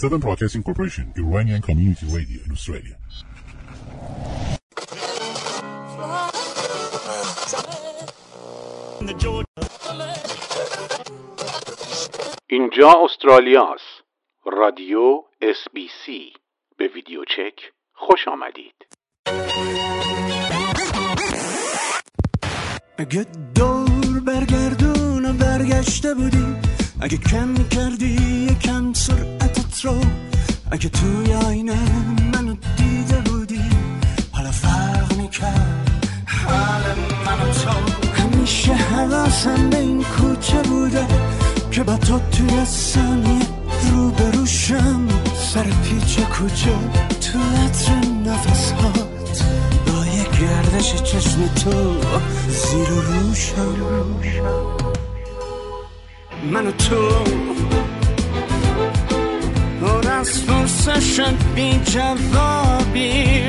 Seven Broadcasting Corporation, Iranian Community Radio in Australia. اینجا استرالیا است. رادیو اس بی سی به ویدیو چک خوش آمدید. اگه دور برگردون و برگشته بودی اگه کم کردی یکم رو اگه توی آینه منو دیده بودی حالا فرق می‌کرد. حال منو تو همیشه حواسم به این کوچه بوده که با تو توی ثانیه رو بروشم سر پیچ کوچه تو عطر نفس هات با یه گردش چشم تو زیر روشم من و تو پر از فرسشن بی جوابی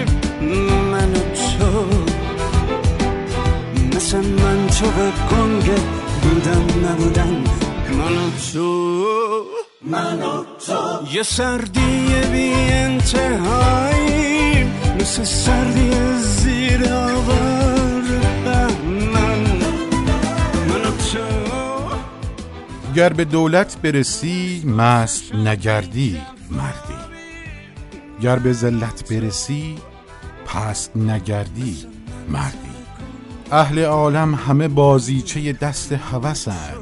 من تو مثل من تو به گنگ بودم نبودن من تو من و تو یه سردی بی انتهایی مثل سردی زیر آوار گر به دولت برسی مست نگردی مردی. گر به ذلت برسی پست نگردی مردی. اهل عالم همه بازیچه دست هوسند.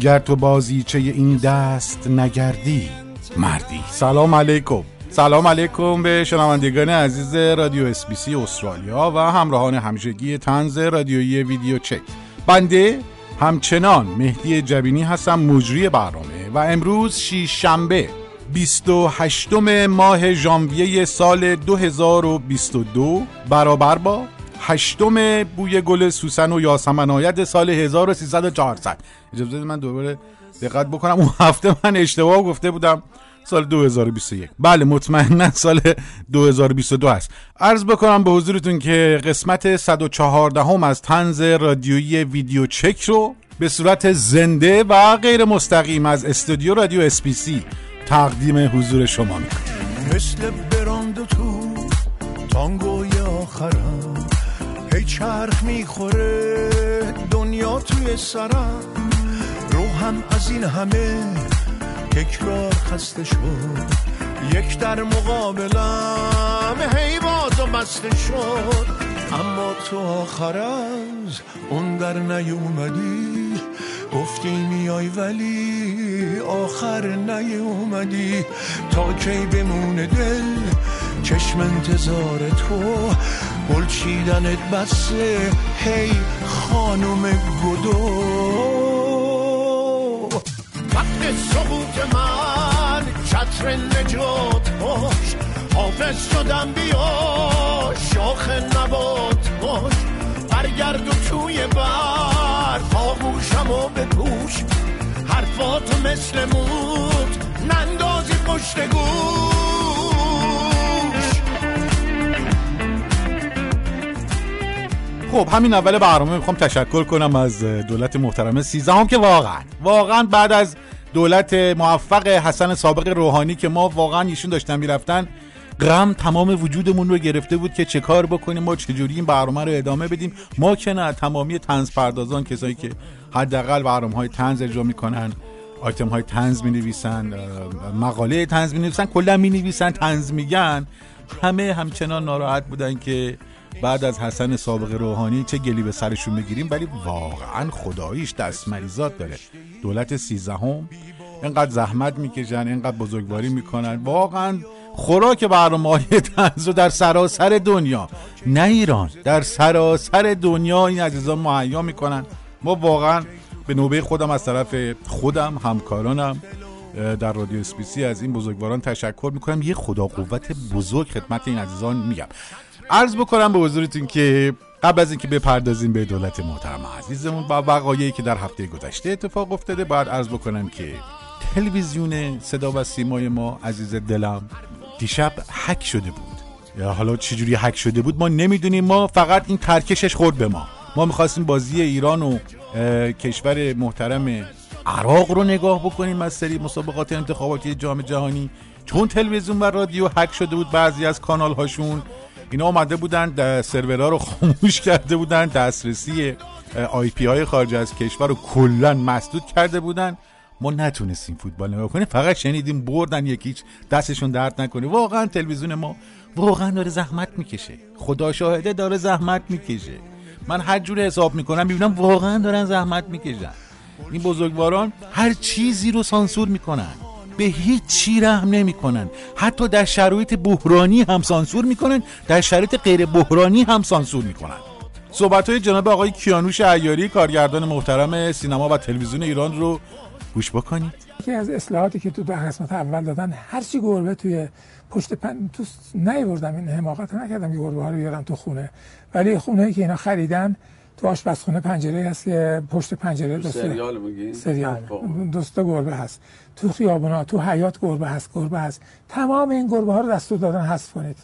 گر تو بازیچه این دست نگردی مردی. سلام علیکم. سلام علیکم به شنوندگان عزیز رادیو اس بی سی استرالیا و همراهان همیشگی تنز رادیویی ویدیو چک. بنده همچنان مهدی جبینی هستم مجری برنامه. و امروز شیش شنبه 28 ماه ژانویه سال 2022 برابر با هشتم بوی گل سوسن و یاسمن آید سال 1300 اجازه من دوباره دقت بکنم. اون هفته من اشتباه گفته بودم. سال 2021 بله مطمئنا سال 2022 هست عرض بکنم به حضورتون که قسمت 114 هم از تنز رادیویی ویدیو چک رو به صورت زنده و غیر مستقیم از استودیو رادیو اسپیسی تقدیم حضور شما می‌کنم مثل براند تو تانگوی آخرم هی چرخ می‌خوره دنیا توی سرم روحم از این همه تکرار خسته شد. یک در مقابلم هی باز بسته شد. اما تو آخر از اون در نیومدی. گفتی میای ولی آخر نیومدی. تا کی بمونه دل چشم انتظار تو. گل چیدنت بسه هی خانم گدو. سقوط من چتر نجات باش حافظ شدم بیا شاخ نبات باش برگرد و توی برف آغوشم و بپوش حرفاتو مثل موت نندازی پشت خب همین اول برنامه می‌خوام تشکر کنم از دولت محترم سیزدهم که واقعا واقعا بعد از دولت موفق حسن سابق روحانی که ما واقعا ایشون داشتن می‌رفتن. غم تمام وجودمون رو گرفته بود که چه کار بکنیم ما چجوری این برنامه رو ادامه بدیم. ما که نه تمامی تنز پردازان کسایی که حداقل برنامه های تنز اجرا می‌کنن آیتم های تنز می نویسن مقاله تنز می نویسن کلا می نویسن تنز میگن. همه همچنان ناراحت بودن که بعد از حسن سابق روحانی چه گلی به سرشون بگیریم ولی واقعا خداییش دست مریضات داره. دولت سیزدهم اینقدر زحمت می‌کشن اینقدر بزرگواری می‌کنن. واقعا خوراک برنامه تنز رو در سراسر دنیا نه ایران در سراسر دنیا این عزیزان مهیا می‌کنن. ما واقعا به نوبه خودم از طرف خودم همکارانم در رادیو اسپیسی از این بزرگواران تشکر می‌کنم. یه خدا قوت بزرگ خدمت این عزیزان میگم. عرض بکنم به حضورتون که قبل از اینکه بپردازیم به دولت محترم عزیزمون با وقایعی که در هفته گذشته اتفاق افتاده باید عرض بکنم که تلویزیون صدا و سیمای ما عزیز دلم دیشب هک شده بود. یا حالا چجوری هک شده بود ما نمی‌دونیم. ما فقط این ترکشش خورد به ما. ما می‌خواستیم بازی ایران و کشور محترم عراق رو نگاه بکنیم از سری مسابقات انتخاباتی جام جهانی. چون تلویزیون و رادیو هک شده بود بعضی از کانال هاشون اینا آمده بودن سرورها رو خاموش کرده بودن دسترسی آی پی های خارج از کشور رو کلا مسدود کرده بودن. ما نتونستیم فوتبال نگاه کنیم فقط شنیدیم بردن یکیچ دستشون درد نکنه. واقعا تلویزیون ما واقعا داره زحمت می‌کشه. خدا شاهده داره زحمت می‌کشه. من هر جور حساب می‌کنم می‌بینم واقعا دارن زحمت می‌کشن. این بزرگواران هر چیزی رو سانسور می‌کنن. به هیچ چی رحم نمی‌کنن. حتی در شرایط بحرانی هم سانسور می‌کنن در شرایط غیر بحرانی هم سانسور می‌کنن. صحبت های جناب آقای کیانوش ایاری کارگردان محترم سینما و تلویزیون ایران رو گوش بکنید. یکی از اصلاحاتی که تو دو قسمت اول دادن هرچی گربه توی پشت پن تو نیوردم این حماقت نکردم که گربه ها رو بیارم تو خونه. ولی خونه که اینا خریدن تو آشپزخونه پنجره هست که پشت پنجره دوسته سریال میگی؟ سریال. دوستا گربه هست. تو خیابونا تو حیات گربه هست گربه هست. تمام این گربه ها رو دستور دادن حذف کنید.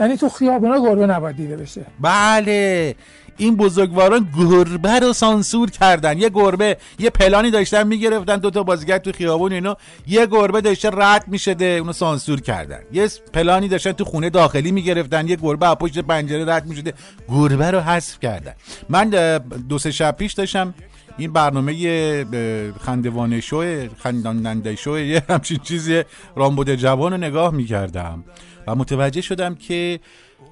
یعنی تو خیابونا گربه نباید دیده بشه. بله. این بزرگواران گربه رو سانسور کردن. یه گربه یه پلانی داشتن می‌گرفتن دو تا بازیگر تو خیابون اینو یه گربه داشته رد می‌شده اونو سانسور کردن. یه پلانی داشتن تو خونه داخلی می‌گرفتن. یه گربه از پشت پنجره رد می‌شده. گربه رو حذف کردن. من دو سه شب پیش داشتم این برنامه خندوانه شو خنداننده شو یه همچین چیزی رامبد جوان رو نگاه می‌کردم. و متوجه شدم که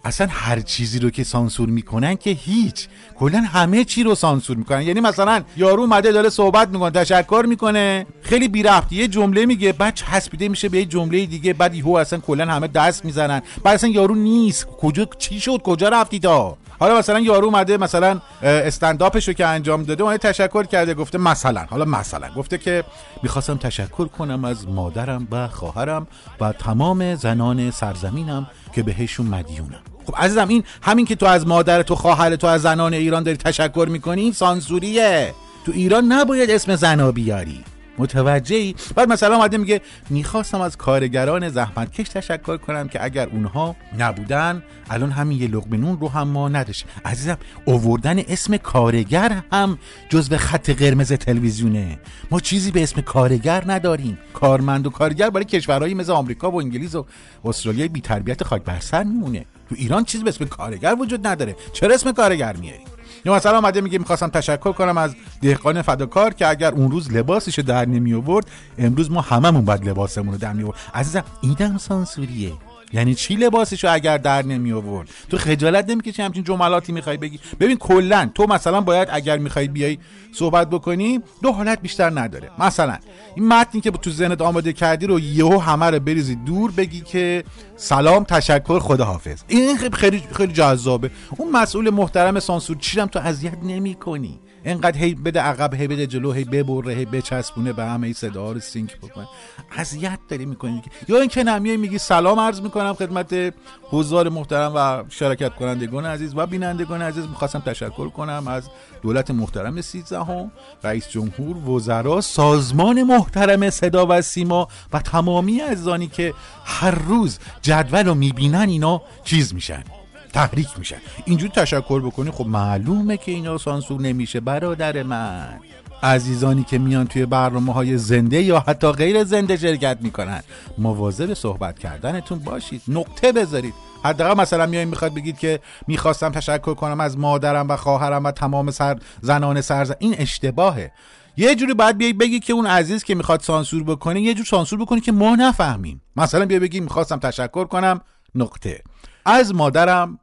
اصلا هر چیزی رو که سانسور می‌کنن که هیچ. کلا همه چی رو سانسور می‌کنن. یعنی مثلا یارو اومده داره صحبت می‌کنه تشکر می‌کنه. خیلی بی رفت یه جمله میگه بعد چسبیده میشه به یه جمله دیگه. بعد یهو اصلا کلا همه دست می‌زنن. بعد اصلا یارو نیست. کجا چی شد؟ کجا رفتی تا؟ حالا مثلا یارو اومده مثلا استنداپش رو که انجام داده اون تشکر کرده گفته مثلا حالا مثلا. گفته که می‌خواستم تشکر کنم از مادرم و خواهرم و تمام زنان سرزمینم که بهشون مدیونم. خب عزیزم این همین که تو از مادر تو خواهر تو از زنان ایران داری تشکر می‌کنی این سانسوریه. تو ایران نباید اسم زنا بیاری. متوجهی؟ بعد مثلا اومده میگه می‌خواستم از کارگران زحمتکش تشکر کنم که اگر اونها نبودن الان همین یه لقمه نون رو هم ما نداشت عزیزم اووردن اسم کارگر هم جزو خط قرمز تلویزیونه. ما چیزی به اسم کارگر نداریم. کارمند و کارگر برای کشورهایی مثل آمریکا و انگلیس و استرالیا بی تربیت خاک بر سر میمونه. تو ایران چیزی به اسم کارگر وجود نداره. چرا اسم کارگر میاری یا مثلا اومده میگه می‌خواستم تشکر کنم از دهقان فداکار که اگر اون روز لباسش در نمی آورد امروز ما هممون باید لباسمون رو در می آورد عزیزم اینم سانسوریه. یعنی چی لباسشو اگر در نمی آورد؟ تو خجالت نمی‌کشی همچین جملاتی می‌خوای بگی؟ ببین کلا تو مثلا باید اگر می‌خوای بیای صحبت بکنی دو حالت بیشتر نداره. مثلا این متنی که تو ذهنت آماده کردی رو یهو همه رو بریزی دور بگی که سلام تشکر خداحافظ. این خیلی خیلی جذابه. اون مسئول محترم سانسور چیرم تو اذیت نمی‌کنی انقدر هی بده عقب هی بده جلو هی ببره هی بچسبونه به همه صدا رو سینک بکنه. اذیت داری می‌کنی. یا اینکه نمیای میگی سلام عرض می‌کنم خدمت حضار محترم و شرکت کنندگان عزیز و بینندگان عزیز. می‌خواستم تشکر کنم از دولت محترم سیزدهم رئیس جمهور وزرا سازمان محترم صدا و سیما و تمامی عزیزانی که هر روز جدول رو می‌بینن اینا چیز میشن. تحریک میشن اینجوری تشکر بکنی خب معلومه که اینا سانسور نمیشه برادر من. عزیزانی که میان توی برنامه های زنده یا حتی غیر زنده شرکت می‌کنن. مواظب صحبت کردنتون باشید. نقطه بذارید. حداقل مثلا میایین می‌خواد بگید که می‌خواستم تشکر کنم از مادرم و خواهرم و تمام سر زنان سرزن این اشتباهه. یه جوری باید بیای بگی که اون عزیز که می‌خواد سانسور بکنه یه جور سانسور بکنه که ما نفهمیم. مثلا بیا بگی می‌خواستم تشکر کنم. نقطه. از مادرم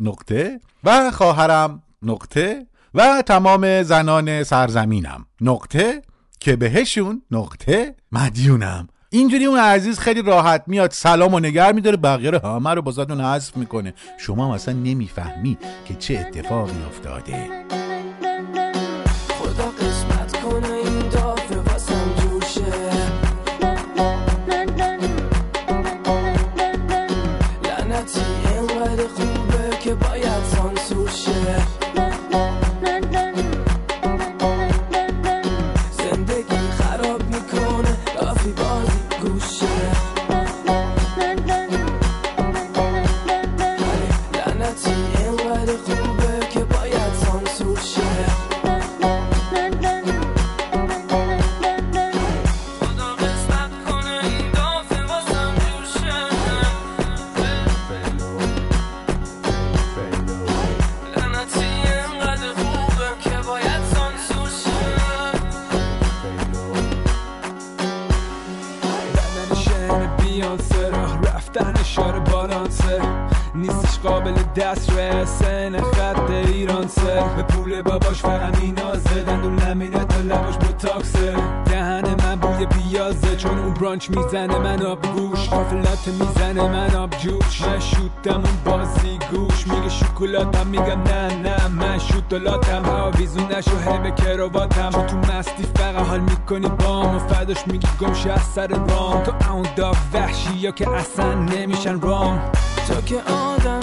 نقطه و خواهرم نقطه و تمام زنان سرزمینم نقطه که بهشون نقطه مدیونم. اینجوری اون عزیز خیلی راحت میاد سلام و نگر میداره بقیه رو همه رو بازاتون حذف می‌کنه. شما هم اصلا نمی‌فهمی که چه اتفاقی افتاده. دهن اشاره بالانسه. نیستش قابل دست دسترس نفت ایرانسه. به پول باباش فقط مینازه دندون نمیده تا لباش بوتاکسه پیازه چون اون برانچ می‌زنه من آب گوش. قافلات می‌زنه من آب جوش. من شوتم اون بازی گوش. میگه شکلاتم میگم نه نه. من شوتلاتم آویزون نشو هی کرواتم چون تو مستی فقط حال می‌کنی بام و فداش میگی گمشه از سر رام. تو اون داغ وحشی یا که اصلا نمیشن رام. تو که آدم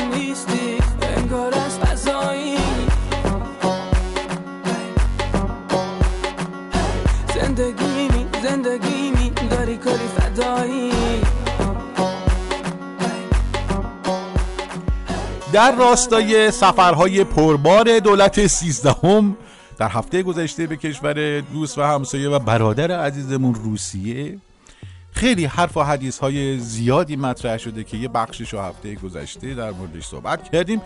زندگی می داری کاری فدایی. در راستای سفرهای پربار دولت سیزدهم در هفته گذشته به کشور دوست و همسایه و برادر عزیزمون روسیه خیلی حرف و حدیث های زیادی مطرح شده که یه بخشش رو هفته گذشته در موردش صحبت کردیم.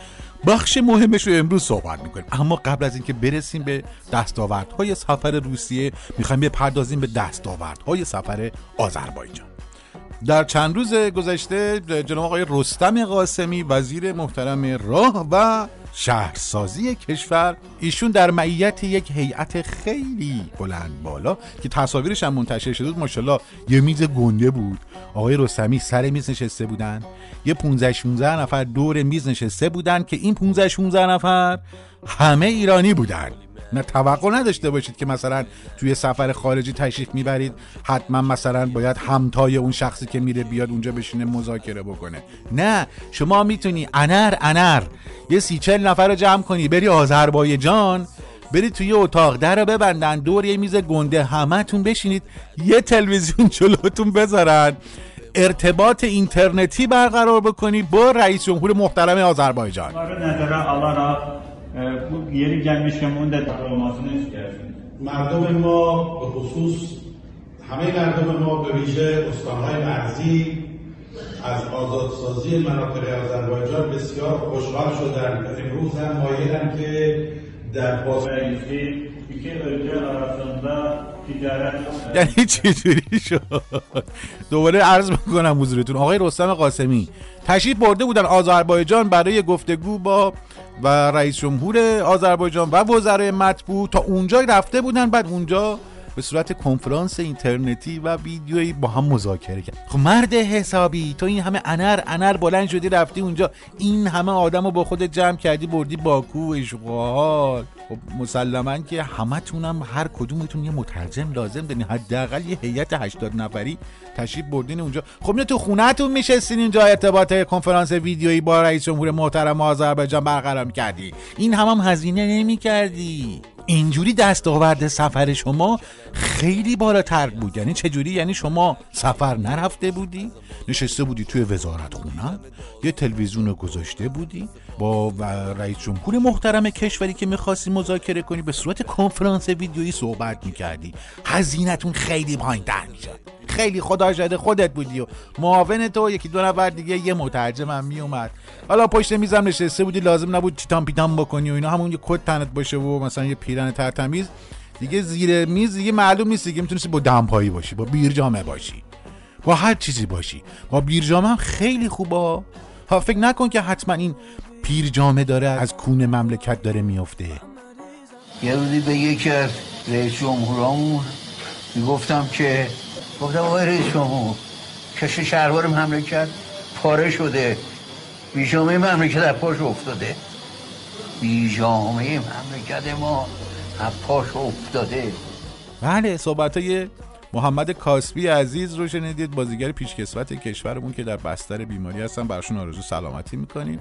بخش مهمش رو امروز صحبت می‌کنیم. اما قبل از اینکه برسیم به دستاوردهای سفر روسیه می‌خوایم بپردازیم به دستاوردهای سفر آذربایجان. در چند روز گذشته جناب آقای رستم قاسمی وزیر محترم راه و شهرسازی کشور ایشون در معیت یک هیئت خیلی بلند بالا که تصاویرش هم منتشر شده بود ماشاءالله یه میز گنده بود. آقای رستمی سر میز نشسته بودن. یه 15 16 نفر دور میز نشسته بودن که این 15 16 نفر همه ایرانی بودن. نه توقع نداشته باشید که مثلا توی سفر خارجی تشریف می‌برید. حتما مثلا باید همتای اون شخصی که میره بیاد اونجا بشینه مذاکره بکنه. نه شما می‌تونی انر انر یه سی چل نفر رو جمع کنی بری آذربایجان بری توی اتاق در رو ببندن دور یه میز گنده همتون بشینید یه تلویزیون جلوتون بذارن. ارتباط اینترنتی برقرار بکنی با رئیس جمهور محترم آذربایجان. Bu yeri gelmişken bunun da olmasını istersin. مردم ما به خصوص همه مردم ما به ویژه استانهای مرزی از آزادسازی مناطق آذربایجان بسیار خوشحال شدن. امروز هم مایلن که در پاس iki ülke arasında یعنی چجوری شد؟ دوباره عرض می‌کنم حضورتون. آقای رستم قاسمی تشریف برده بودن آذربایجان برای گفتگو با و رئیس جمهور آذربایجان و وزرای مطبوع تا اونجا رفته بودن بعد اونجا به صورت کنفرانس اینترنتی و ویدیویی با هم مذاکره کرد. خب مرد حسابی تو این همه انر انر بلند شدی رفتی اونجا. این همه آدم رو با خود جمع کردی بردی باکو اشغال. خب مسلما که همتونم هر کدومتون یه مترجم لازم دارین. حداقل یه هیئت 80 نفری تشریف بردین اونجا. خب تو خونهتون میشستین اینجا ارتباط کنفرانس ویدیویی با رئیس جمهور محترم آذربایجان برقرار کردی این هم هم هزینه نمی کردی اینجوری دستاورد سفر شما خیلی بالاتر بود. یعنی چجوری؟ یعنی شما سفر نرفته بودی نشسته بودی توی وزارت خونه یه تلویزیون گذاشته بودی با رئیس جمهور محترم کشوری که می‌خواستی مذاکره کنی به صورت کنفرانس ویدیویی صحبت می‌کردی. هزینهتون خیلی پایین در می‌شد. خیلی خدا شده خودت بودی و معاون تو یکی دو نفر دیگه یه مترجم هم میومد. حالا پشت میزم نشسته بودی لازم نبود چیتام پیتام بکنی و اینا همون یه کت تنت باشه و مثلا یه پیرن ترتمیز. دیگه زیر میز دیگه معلوم نیست دیگه می‌تونستی با دمپایی باشی با بیر جامعه باشی. با هر چیزی باشی. با بیر جامعه هم خیلی خوبه. ها فکر نکن که حتما این پیر جامعه داره از کون مملکت داره میفته یه روزی به یکی از رئیس جمهورامون می‌گفتم که گفتم آقای رئیس جمهور کش شهروار مملکت پاره شده. بیجامعه مملکت از پاش افتاده. بیجامعه مملکت ما از پاش افتاده. بله صحبت های محمد کاسبی عزیز رو شنیدید. بازیگر پیشکسوت کشورمون که در بستر بیماری هستن. برشون آرزو سلامتی می‌کنیم.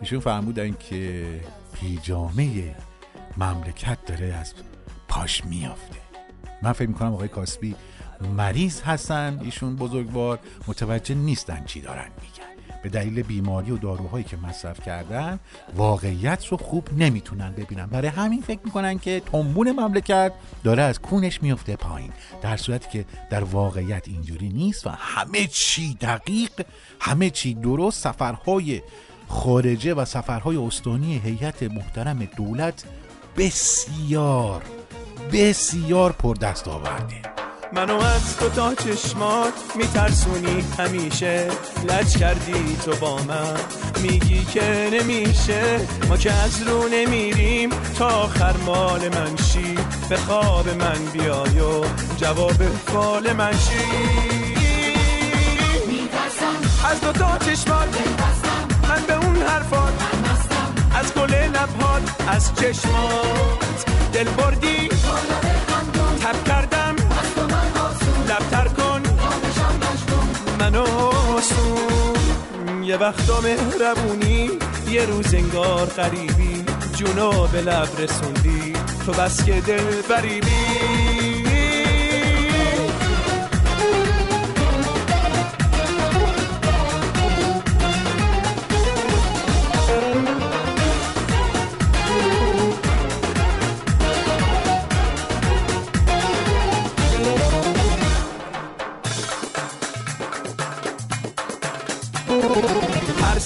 ایشون فرمودن که پیجامه مملکت داره از پاش میافته. من فکر می‌کنم آقای کاسبی مریض هستن ایشون بزرگوار متوجه نیستن چی دارن میگن. به دلیل بیماری و داروهایی که مصرف کردن واقعیت رو خوب نمی‌تونن ببینن. برای همین فکر می‌کنن که تنبون مملکت داره از کونش میفته پایین. در صورتی که در واقعیت اینجوری نیست و همه چی دقیق همه چی درست سفرهای خارجه و سفرهای استانی هیئت محترم دولت بسیار بسیار پر دست آورده. منو از تو تا چشمات میترسونی همیشه. لج کردی تو با من. میگی که نمیشه. ما که از رو نمیریم تا آخر مال من شی. به خواب من بیای و جواب فال من شی. از دو تا چشمات من به اون حرفات از گل لبهات از چشمات دل بردی تب کردم لبتر کن. منو سون یه وقتا مهربونی یه روز انگار قریبی جونو به لب رسوندی. تو بس که دل بریبی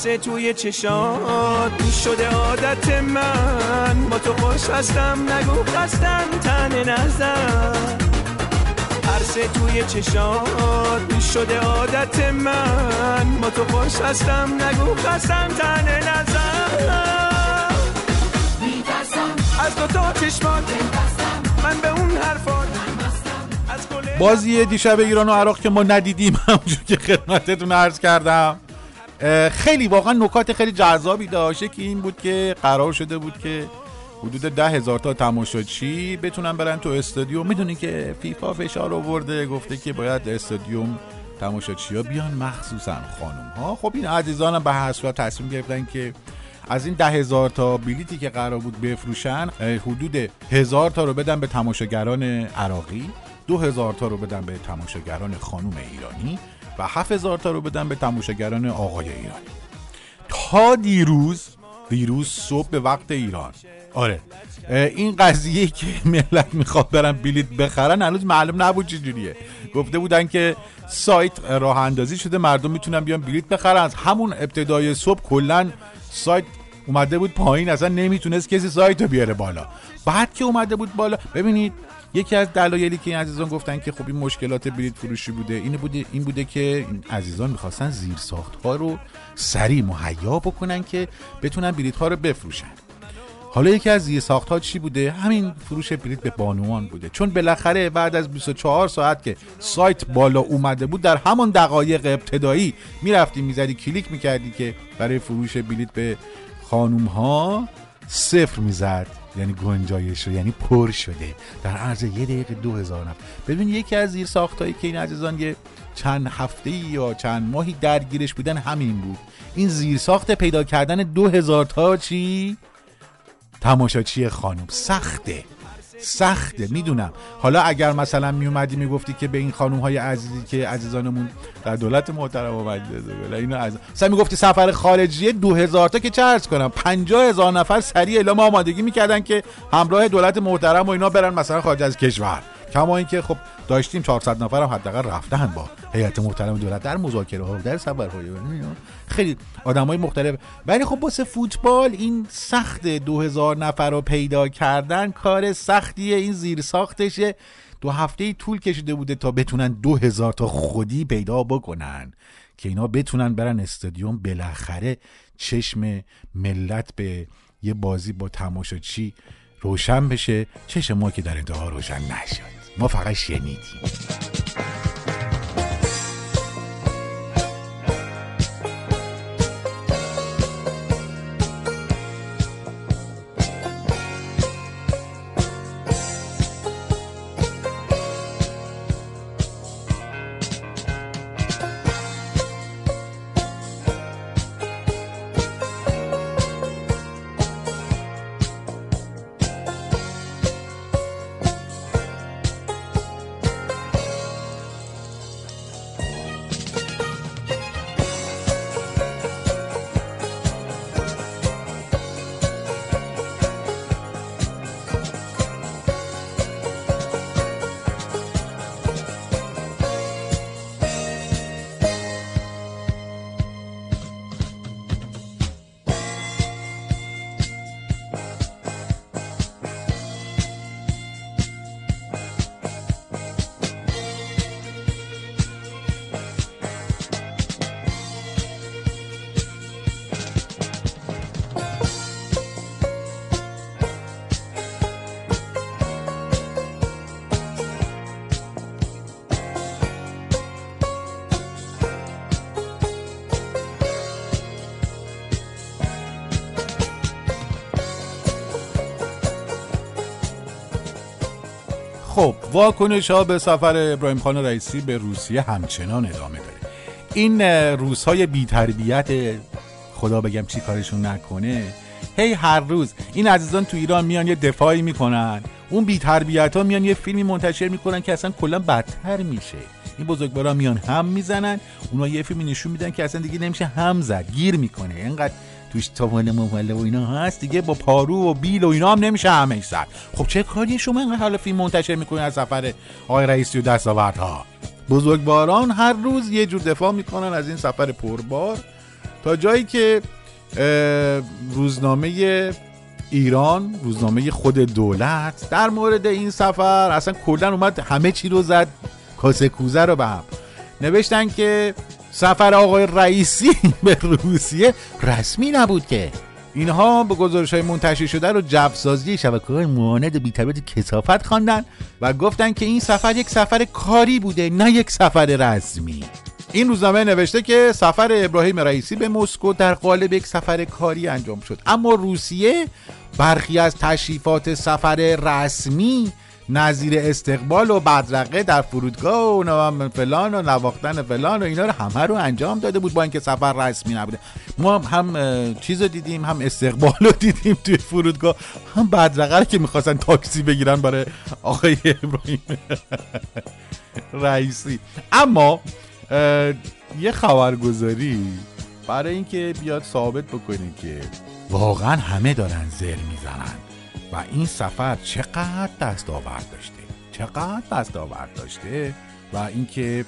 ترس توی چشات. شده عادت من. با تو خوش هستم نگو خستم تن نزن. ترس توی چشات. شده عادت من. با تو خوش هستم نگو خستم تن نزن. از دو تا چشمات من به اون حرفات بازی دیشب ایران و عراق که ما ندیدیم همونجور که خدمتتون عرض کردم. خیلی واقعا نکات خیلی جذابی داشته که این بود که قرار شده بود که حدود ده هزار تا تماشاچی بتونن برن تو استادیوم. می‌دونی که فیفا فشار آورده گفته که باید استادیوم تماشاچی ها بیان مخصوصا خانم ها خب این عزیزان هم به هر صورت تصمیم گرفتن که از این ده هزار تا بلیتی که قرار بود بفروشن حدود هزار تا رو بدن به تماشاگران عراقی دو هزار تا رو بدن به تماشاگران خانوم ایرانی. و هفت هزار تا رو بدن به تماشاگران آقای ایرانی تا دیروز دیروز صبح به وقت ایران. آره. این قضیه که ملت می‌خواد برن بلیت بخرن هنوز معلوم نبود چجوریه. گفته بودن که سایت راه اندازی شده مردم می‌تونن بیان بلیت بخرن. از همون ابتدای صبح کلا سایت اومده بود پایین اصلا نمی‌تونست کسی سایت رو بیاره بالا. بعد که اومده بود بالا ببینید یکی از دلایلی که این عزیزان گفتن که خب این مشکلات بلیت فروشی بوده این بوده این بوده که این عزیزان می‌خواستن زیر ساخت ها رو سریع مهیا بکنن که بتونن بلیت ها رو بفروشن. حالا یکی از زیر ساخت ها چی بوده؟ همین فروش بلیت به بانوان بوده. چون بالاخره بعد از 24 ساعت که سایت بالا اومده بود در همان دقایق ابتدایی می‌رفتی می‌زدی کلیک می‌کردی که برای فروش بلیت به خانوم ها صفر می‌زد. یعنی گنجایش رو یعنی پر شده. در عرض یه دقیقه دو هزار نفر. ببین یکی از زیر ساختایی که این عزیزان یه چند هفته یا چند ماهی درگیرش بودن همین بود. این زیر ساخت پیدا کردن دو هزار تا چی؟ تماشاچی خانم. سخته. سخته می‌دونم. حالا اگر مثلا میومدی می‌گفتی که به این خانم های عزیزی که عزیزانمون در دولت محترم آمده اینو از مثلا می‌گفتی سفر دو هزار تا که عرض کنم؟ پنجاه هزار نفر سریع اعلام آمادگی می‌کردن که همراه دولت محترم و اینا برن مثلا خارج از کشور. کما اینکه خب داشتیم 400 نفر هم حداقل رفتن با هیئت محترم دولت در مذاکره ها در سفرهای خیلی آدمای مختلف. ولی خب واسه فوتبال این سخت 2000 نفر رو پیدا کردن کار سختیه. این زیر ساختشه دو هفته ای طول کشیده بوده تا بتونن 2000 تا خودی پیدا بکنن. که اینا بتونن برن استادیوم. بالاخره چشم ملت به یه بازی با تماشاچی روشن بشه. چشم ما که در انتها روشن نشد. ما فقط شنیدیم. واکنش ها به سفر ابراهیم خان رئیسی به روسیه همچنان ادامه داره. این روس های بی تربیت خدا بگم چی کارشون نکنه. هی هر روز این عزیزان تو ایران میان یه دفاعی می‌کنن. اون بی تربیت ها میان یه فیلمی منتشر می‌کنن که اصلا کلا بدتر میشه. این بزرگوارا میان هم می‌زنن اونا یه فیلمی نشون میدن که اصلا دیگه نمیشه هم زد گیر می‌کنه. اینقدر توش تاوان ممله و اینا هست دیگه با پارو و بیل و اینا هم نمیشه همه زد خب چه کاری شما اینقدر حالا فیلم منتشر می‌کنی از سفر آقای رئیسی و دستاوردها؟ بزرگواران هر روز یه جور دفاع می‌کنن از این سفر پربار تا جایی که روزنامه ایران روزنامه خود دولت در مورد این سفر اصلا کلا اومد همه چی رو زد کاسه کوزه رو به هم. نوشتن که سفر آقای رئیسی به روسیه رسمی نبود که. اینها به گزارش های منتشر شده رو جبسازی شبکه های معاند بیتربیت کسافت خواندن و گفتن که این سفر یک سفر کاری بوده نه یک سفر رسمی. این روزنامه نوشته که سفر ابراهیم رئیسی به مسکو در قالب یک سفر کاری انجام شد. اما روسیه برخی از تشریفات سفر رسمی نظیر استقبال و بدرقه در فرودگاه و فلان و نواختن فلان و اینا رو همه رو انجام داده بود با اینکه سفر رسمی نبوده. ما هم چیز رو دیدیم هم استقبال رو دیدیم توی فرودگاه هم بدرقه رو که می‌خواستن تاکسی بگیرن برای آقای ابراهیم رئیسی. اما یه خبرگزاری برای اینکه بیاد ثابت بکنه که واقعا همه دارن زر می‌زنن. و این سفر چقدر دستاورد داشته؟ چقدر دستاورد داشته؟ و اینکه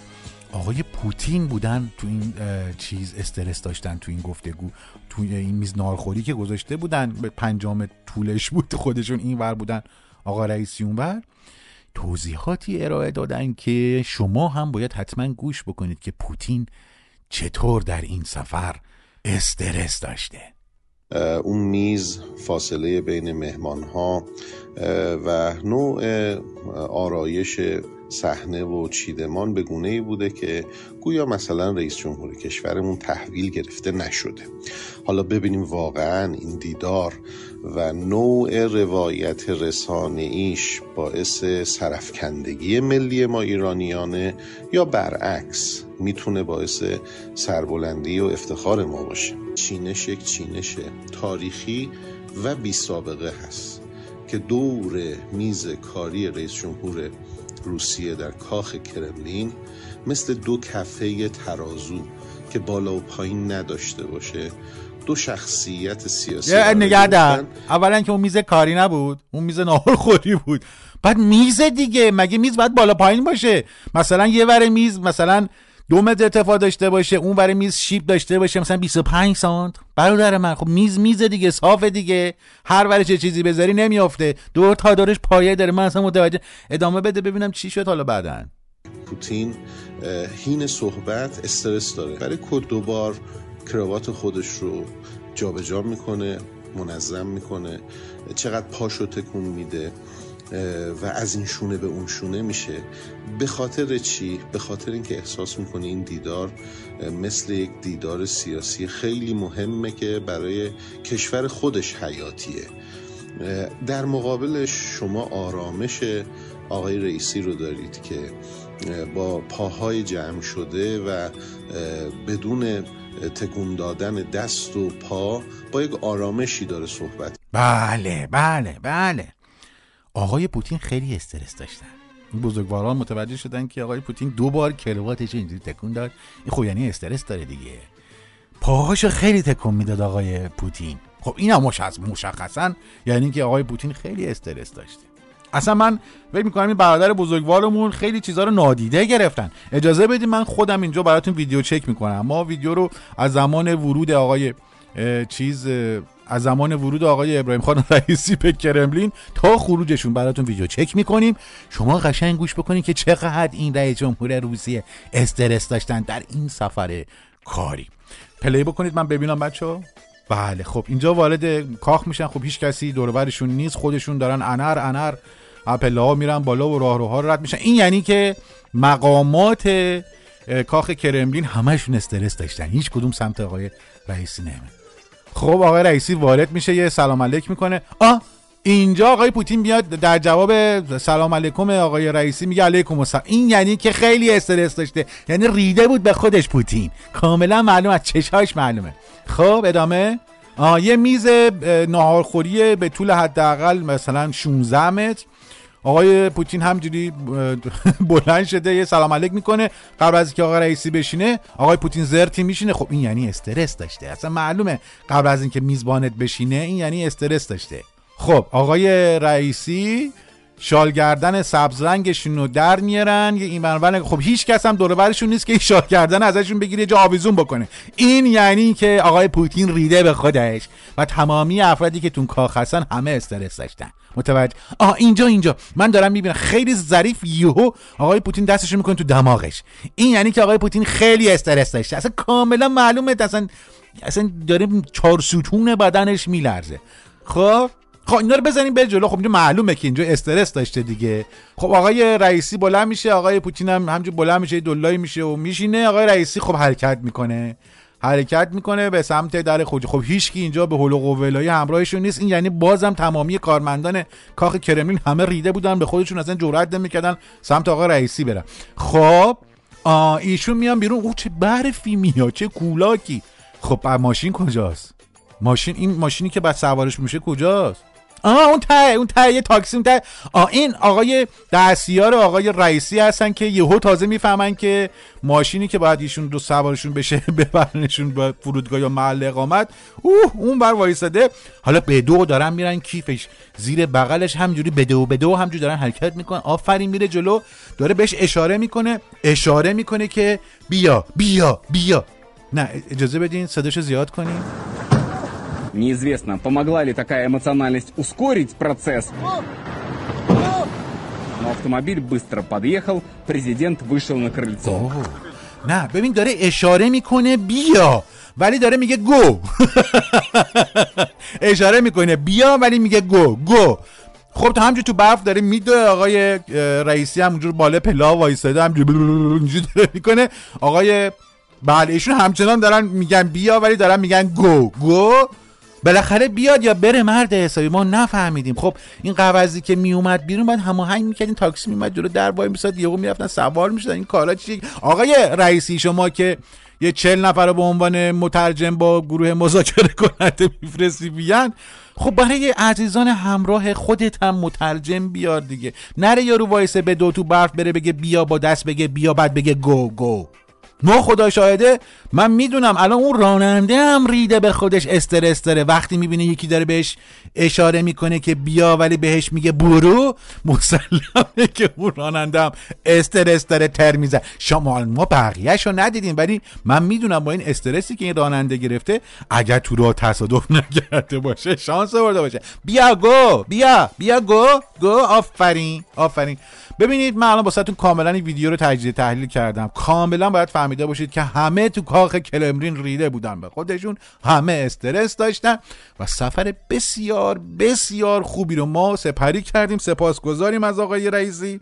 آقای پوتین بودن تو این چیز استرس داشتن تو این گفتگو تو این میز نارخوری که گذاشته بودن به پنجام طولش بود خودشون این ور بودن. آقا رئیسی اون ور توضیحاتی ارائه دادن که شما هم باید حتما گوش بکنید که پوتین چطور در این سفر استرس داشته. اون میز فاصله بین مهمان ها و نوع آرایش صحنه و چیدمان به گونه ای بوده که گویا مثلا رئیس جمهور کشورمون تحویل گرفته نشده. حالا ببینیم واقعا این دیدار و نوع روایت رسانه ایش باعث سرفکندگی ملی ما ایرانیانه یا برعکس می‌تونه باعث سربلندی و افتخار ما باشه؟ چینش یک چینش تاریخی و بی سابقه هست که دور میز کاری رئیس جمهور روسیه در کاخ کرملین مثل دو کفه ترازو که بالا و پایین نداشته باشه دو شخصیت سیاسی نگه در اولا که اون میز کاری نبود اون میز خوری بود. بعد میز دیگه مگه میز باید بالا پایین باشه؟ مثلا یه ور میز مثلا دو متر ارتفاع داشته باشه اون ور میز شیب داشته باشه مثلا 25 سانت. برادر من خب میز میز دیگه صاف دیگه. هر ور چه چیزی بذاری نمیافته. دور تا دارش پایه داره. من اصلا متوجه ادامه بده ببینم چی شد حالا بعدن پوتین هین صحبت استرس داره. برای کد دوبار کراوات خودش رو جابجا جا می‌کنه منظم می‌کنه. چقدر پاشو تکون میده. و از این شونه به اون شونه میشه. به خاطر چی؟ به خاطر اینکه احساس می‌کنه این دیدار مثل یک دیدار سیاسی خیلی مهمه که برای کشور خودش حیاتیه. در مقابلش شما آرامش آقای رئیسی رو دارید که با پاهای جمع شده و بدون تکون دادن دست و پا با یک آرامشی داره صحبت. بله بله بله. آقای پوتین خیلی استرس داشتن. بزرگواران متوجه شدن که آقای پوتین دو بار کرواتش اینجوری تکون داد. این خب یعنی استرس داره دیگه. پاهاشو خیلی تکون می‌داد آقای پوتین. خب این هم مشخصا یعنی که آقای پوتین خیلی استرس داشته. اصلا من فکر می‌کنم این برادر بزرگوارمون خیلی چیزها رو نادیده گرفتن. اجازه بدید من خودم اینجا براتون ویدیو چک می‌کنم. ما ویدیو رو از زمان ورود آقای چیز از زمان ورود آقای ابراهیم خان رئیسی به کرملین تا خروجشون براتون ویدیو چک می‌کنیم. شما قشنگ گوش بکنید که چقدر این رئیس جمهور روسیه استرس داشتن در این سفر کاری. پلی بکنید من ببینم بچه بله خب اینجا وارد کاخ میشن. خب هیچ کسی دورورشون نیست. خودشون دارن انر انر پله ها میرن بالا و راهروها رو رد میشن. این یعنی که مقامات کاخ کرملین همشون استرس داشتن. هیچ کدوم سمت آقای رئیسی نمید خب آقای رئیسی وارد میشه یه سلام علیک می‌کنه. آ اینجا آقای پوتین میاد در جواب سلام علیکم آقای رئیسی میگه علیکم السلام. این یعنی که خیلی استرس داشته. یعنی ریده بود به خودش پوتین. کاملا معلوم از چشاش معلومه. خب ادامه. آه یه میز اه، ناهارخوری به طول حداقل مثلا 16 متر. آقای پوتین همجوری بلند شده یه سلام علیک می‌کنه. قبل از که آقای رئیسی بشینه آقای پوتین زرتی میشینه. خب این یعنی استرس داشته. اصلا معلومه. قبل از اینکه میزبانت بشینه این یعنی استرس داشته. خب آقای رئیسی شالگردن سبز رنگشون رو در میارن. یه این برون خب هیچ کس هم دور نیست که این شالگردن ازشون بگیره جا آویزون بکنه. این یعنی که آقای پوتین ریده به خودش و تمامی افرادی که تون کاخ هستن همه استرس داشتن. متوجه؟ آه اینجا اینجا. من دارم می‌بینم خیلی ظریف یهو آقای پوتین دستشو می‌کنه تو دماغش. این یعنی که آقای پوتین خیلی استرس داشته. اصلا کاملا معلومه اصلا اصلا داره چهار ستون بدنش میلرزه. خب؟ خب اینا رو بزنیم به جلو. خب اینجا معلومه که اینجا استرس داشته دیگه. خب آقای رئیسی بلند میشه آقای پوتین هم همجور بلند میشه دلایی میشه و میشینه. آقای رئیسی خب حرکت می‌کنه. حرکت می‌کنه به سمت در خروج خب هیچکی اینجا به هول و قوولای همراهشون نیست. این یعنی بازم تمامی کارمندان کاخ کرملین همه ریده بودن به خودشون اصلا جرئت نمی‌کردن سمت آقای رئیسی برن. خب ایشون میان بیرون. او چه برفی میاد چه کولاکی. خب ماشین کجاست؟ ماشین این ماشینی که بعد سوارش میشه کجاست؟ آه اون ته اون ته یه تاکسی اون ته آه این آقای دستیار آقای رئیسی هستن که یهو تازه می‌فهمن که ماشینی که باید ایشون دو سوارشون بشه ببرنشون به فرودگاه یا محل اقامت اوه اون بر وایساده حالا به دو دارن میرن کیفش. زیر بغلش همجوری به دو به دو همجوری دارن حرکت می‌کنن. آفرین میره جلو. داره بهش اشاره می‌کنه. اشاره می‌کنه که بیا بیا بیا. نه اجازه بدین صداشو زیاد کنیم. Неизвестно, помогла ли такая эмоциональность ускорить процесс. Но автомобиль быстро подъехал, президент вышел на крыльцо. نه ببین داره اشاره میکنه بیا ولی داره میگه گو اشاره میکنه بیا ولی میگه گو گو خب تا همجور تو برف داره میدوه آقای اه، رئیسی هم اونجور بالا پلا وایساده همجور اینجوری داره میکنه آقای بله ایشون همچنان دارن میگن بیا ولی دارن میگن گو گو بالاخره بیاد یا بره مرد حسابی ما نفهمیدیم. خب این قوضی که میومد بیرون بعد هماهنگ می‌کردین تاکسی میومد جلو در وای میساد یهو می‌رفتن سوار می‌شدن. این کارا چی؟ آقای رئیسی شما که یه چل نفر رو به عنوان مترجم با گروه مذاکره کننده میفرستی بیان خب برای عزیزان همراه خودت هم مترجم بیار دیگه. نره یارو وایسه به دو تو برف بره بگه بیا با دست بگه بیا بعد بگه گو گو ما خدا شاهده من می‌دونم الان اون راننده هم ریده به خودش استرس داره وقتی می‌بینه یکی داره بهش اشاره می‌کنه که بیا ولی بهش میگه برو مسلمه که اون راننده هم استرس داره تر میزن شما ما بقیهش رو ندیدیم ولی من می‌دونم با این استرسی که این راننده گرفته اگر تو راه تصادف نکرده باشه شانس برده باشه. بیا گو بیا بیا گو گو آفرین آفرین. ببینید من الان واسهتون کاملا این ویدیو رو تجزیه تحلیل کردم. کاملا باید فهمیده باشید که همه تو کاخ کلمرین ریده بودن به خودشون. همه استرس داشتن و سفر بسیار بسیار خوبی رو ما سپری کردیم سپاسگزاریم از آقای رئیسی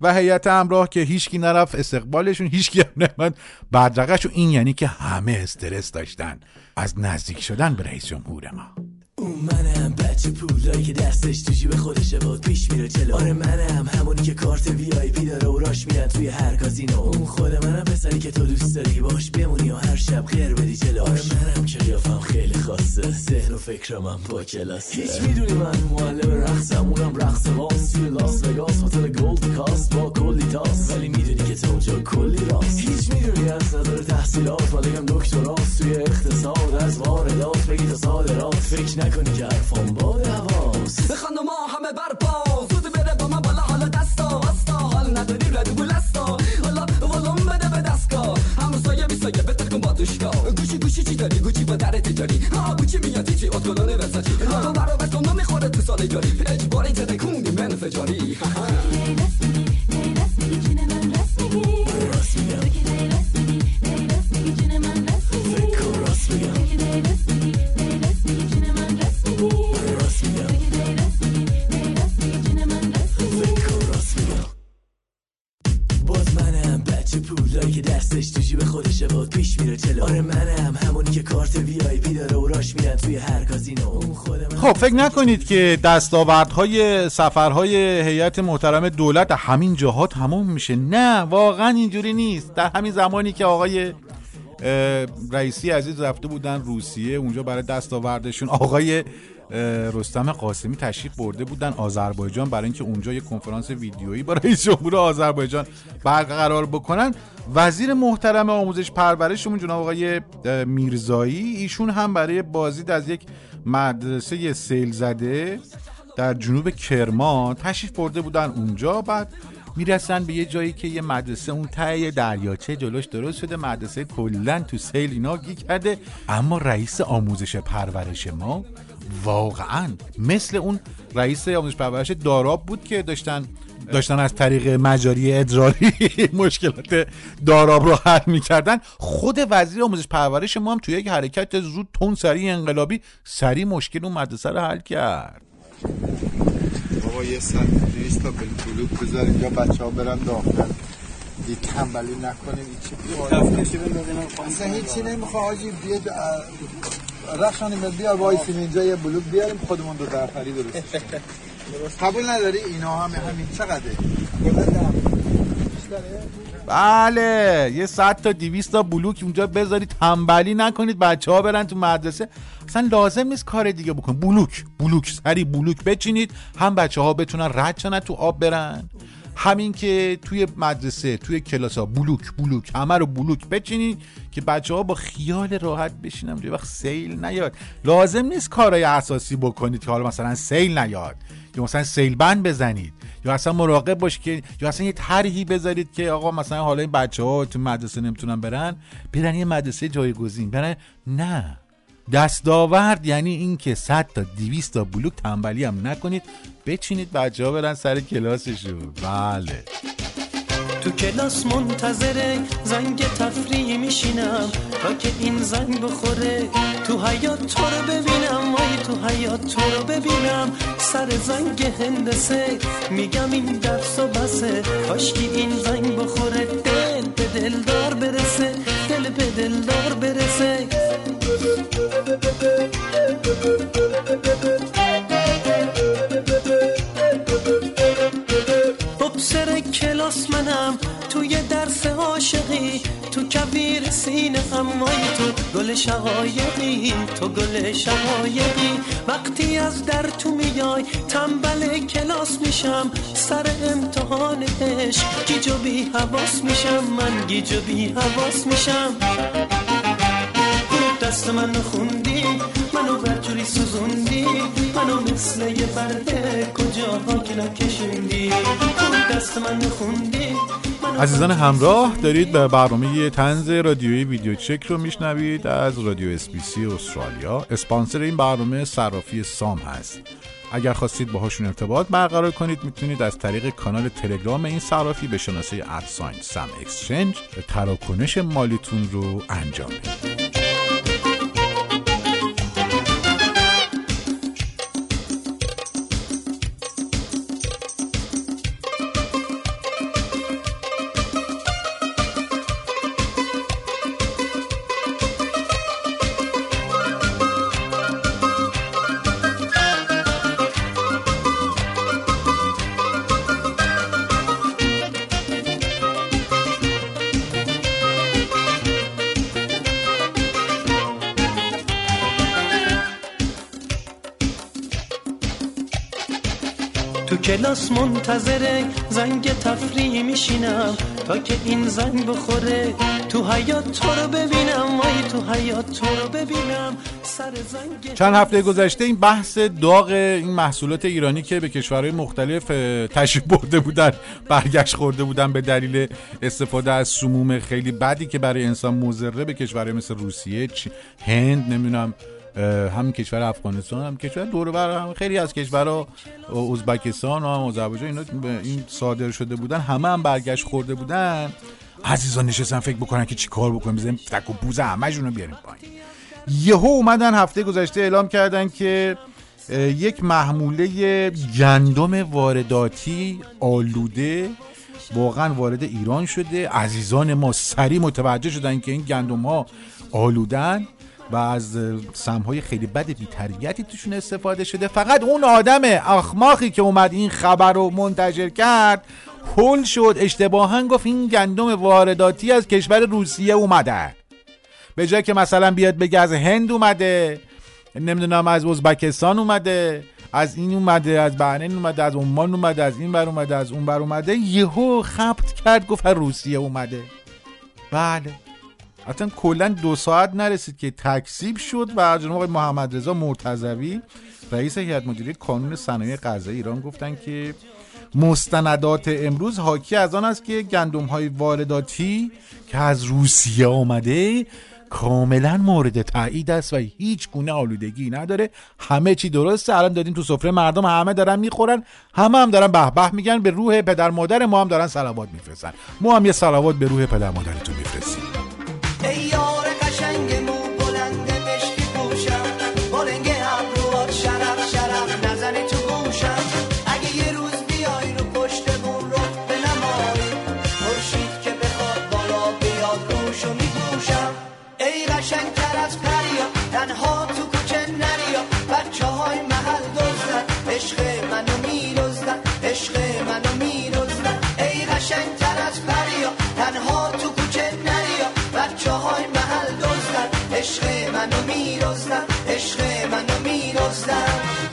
و هیئت همراه که هیچکی نرفت استقبالشون هیچکی هم نمد بدرقش این یعنی که همه استرس داشتن. از نزدیک شدن به رئیس جمهور ما. اون منم بچه پولایی که دستش تو جیب خودشه باد پیش میره جلو. آره منم همونی که کارت وی آی پی داره و راش میرن توی هر کازینو. اون خود منم پسری که تو دوست داری باش بمونی و هر شب غیر بدی جلو. آره منم که قیافم خیلی خاصه. ذهن و فکرم هم با کلاسه. هیچ می‌دونی من معلم رقصم اونم رقص واس. توی لاس وگاس هتل گولد کاست با کلی تاس. ولی می‌دونی که تو اونجا کلی راست. هیچ می‌دونی از نظر تحصیلات ولی دکتراست. توی اقتصاد از واردات بگی تا صادرات. فکر حرفام باد هواست بخوان و ما همه برپا. زود بره با من بالا حالا دستا. وستا حال نداری ردو گلستا حالا ولوم بده به دستگاه هم سایه بی سایه بتر کن با دوشکا. گوشی گوشی چی داری؟ گوچی با در تجاری. ها گوچی میاد چی اتکلونه بساچی ها برو بس کن نمی‌خوره تو سال جاری اجباری تدکونی من فجاری. پولایی که دستش تو جیب خودشه باد پیش میره چلو آره منم همونی که کارت وی آی پی داره و راش میرن توی هر کازینو. اون خود من. خب فکر نکنید که دستاوردهای سفرهای هیئت محترم دولت همین جاها تموم میشه. نه واقعا اینجوری نیست. در همین زمانی که آقای رئیسی عزیز رفته بودن روسیه اونجا برای دستاوردشون آقای رستم قاسمی تشریف برده بودن آذربایجان برای اینکه اونجا یه کنفرانس ویدیویی با رئیس جمهور آذربایجان برقرار بکنن. وزیر محترم آموزش پرورشمون جناب آقای میرزایی ایشون هم برای بازدید از یک مدرسه سیل زده در جنوب کرمان تشریف برده بودن اونجا. بعد می‌رسن به یه جایی که یه مدرسه اون ته دریاچه جلوش درست شده مدرسه کلا تو سیل اینا گی کرده. اما رئیس آموزش پرورش ما واقعا مثل اون رئیس آموزش پرورش داراب بود که داشتن داشتن از طریق مجاری ادراری مشکلات داراب رو حل می‌کردن. خود وزیر آموزش پرورش ما هم توی یک حرکت زود تون سریع انقلابی سریع مشکل اون مدرسه رو حل کرد. بابا یه سر تا بلوک بذار اینجا بچه ها برن داخل. یه تنبلی نکنیم. اصلا هیچی نمی‌خواه آجی بیاد رخشانی بیا وایسیم اینجا یه بلوک بیاریم خودمون دو درفری درست قبول نداری؟ اینا هم همین چقدره؟ بله یه صد تا دیویست تا بلوک اونجا بذارید تنبلی نکنید بچه ها برن تو مدرسه. اصلا لازم نیست کار دیگه بکن بلوک بلوک سری بلوک بچینید هم بچه ها بتونن رد شنن تو آب برن. همین که توی مدرسه توی کلاس ها بلوک بلوک همه رو بلوک بچینید که بچه ها با خیال راحت بشینن اونجا وقت سیل نیاد. لازم نیست کارهای اساسی بکنید که حالا مثلا سیل نیاد یا مثلا سیل بند بزنید یا اصلا مراقب باش که یا اصلا یه طرحی بذارید که آقا مثلا حالا این بچه ها تو مدرسه نمی‌تونن برن برن یه مدرسه جایگزین برن نه. دستاورد یعنی این که 100 تا 200 تا بلوک تنبلی هم نکنید بچینید بچه ها برن سر کلاسشون. بله. تو کلاس منتظره زنگ تفریح میشینم. تا که این زنگ بخوره تو حیات تو رو ببینم. وای تو حیات تو رو ببینم. سر زنگ هندسه میگم این درس و بسه. کاشکی این زنگ بخوره دل به دلدار برسه. دل به دلدار برسه. سر کلاس منم توی درس عاشقی تو کویر سینه ام ای تو گل شقایقی تو گل شقایقی. وقتی از در تو میای تنبل کلاس میشم سر امتحان عشق گیج و بی حواس میشم من گیج و بی حواس میشم. دست منو خوندی منو بدجوری سوزوندی منو مثل یه برده کجاها که نکشوندی دست من خوندی عزیزان همراه دارید به برنامه تنز رادیویی ویدیو چک رو میشنوید از رادیو اسپیسی استرالیا. اسپانسر این برنامه صرافی سام هست. اگر خواستید باهاشون ارتباط برقرار کنید می‌تونید از طریق کانال تلگرام این صرافی به شناسه ادساین سم اکسچنج تراکنش مالیتون رو انجام بدید. کلاس منتظره زنگ تفریح میشینم تا که این زنگ بخوره. تو حیات تو رو ببینم وای تو حیات تو رو ببینم. سر زنگ چند هفته گذشته این بحث داغ این محصولات ایرانی که به کشورهای مختلف تشریف برده بودن برگشت خورده بودن به دلیل استفاده از سموم خیلی بدی که برای انسان مضره به کشورهای مثل روسیه هند نمی‌دونم هم کشور افغانستان هم کشور دور بر هم خیلی از کشورها ازبکستان و آذربایجان اینا این صادر شده بودن همه هم برگشت خورده بودن. عزیزان نشستن فکر بکنن که چی کار بکنیم بزنیم تک و پوز همه رو بیاریم پایین. یهو اومدن هفته گذشته اعلام کردن که یک محموله گندم وارداتی آلوده واقعا وارد ایران شده. عزیزان ما سریع متوجه شدن که این گندم ها آلودن. و از سمهای خیلی بد بیتربیتی توشون استفاده شده. فقط اون آدم اخماقی که اومد این خبر رو منتشر کرد هول شد اشتباها گفت این گندم وارداتی از کشور روسیه اومده. به جای که مثلا بیاد بگه از هند اومده نمی‌دونم از ازبکستان اومده از این اومده از بحرین اومده از عمان اومده از این بر اومده از اون بر اومده یهو خبت کرد گفت روسیه اومده. بله. اصلا کلا دو ساعت نرسید که تکسیب شد و جناب آقای محمد رضا مرتضوی رئیس هیئت مدیره کانون صنایع غذایی ایران گفتن که مستندات امروز حاکی از آن است که گندم های وارداتی که از روسیه آمده کاملا مورد تایید است و هیچ گونه آلودگی نداره. همه چی درسته. الان دادیم تو سفره مردم همه دارن می‌خورن. همه هم دارن به به میگن به روح پدر مادر ما هم دارن صلوات میفرستن. ما هم یه صلوات به روح پدر مادرتون میفرستیم. touchdown.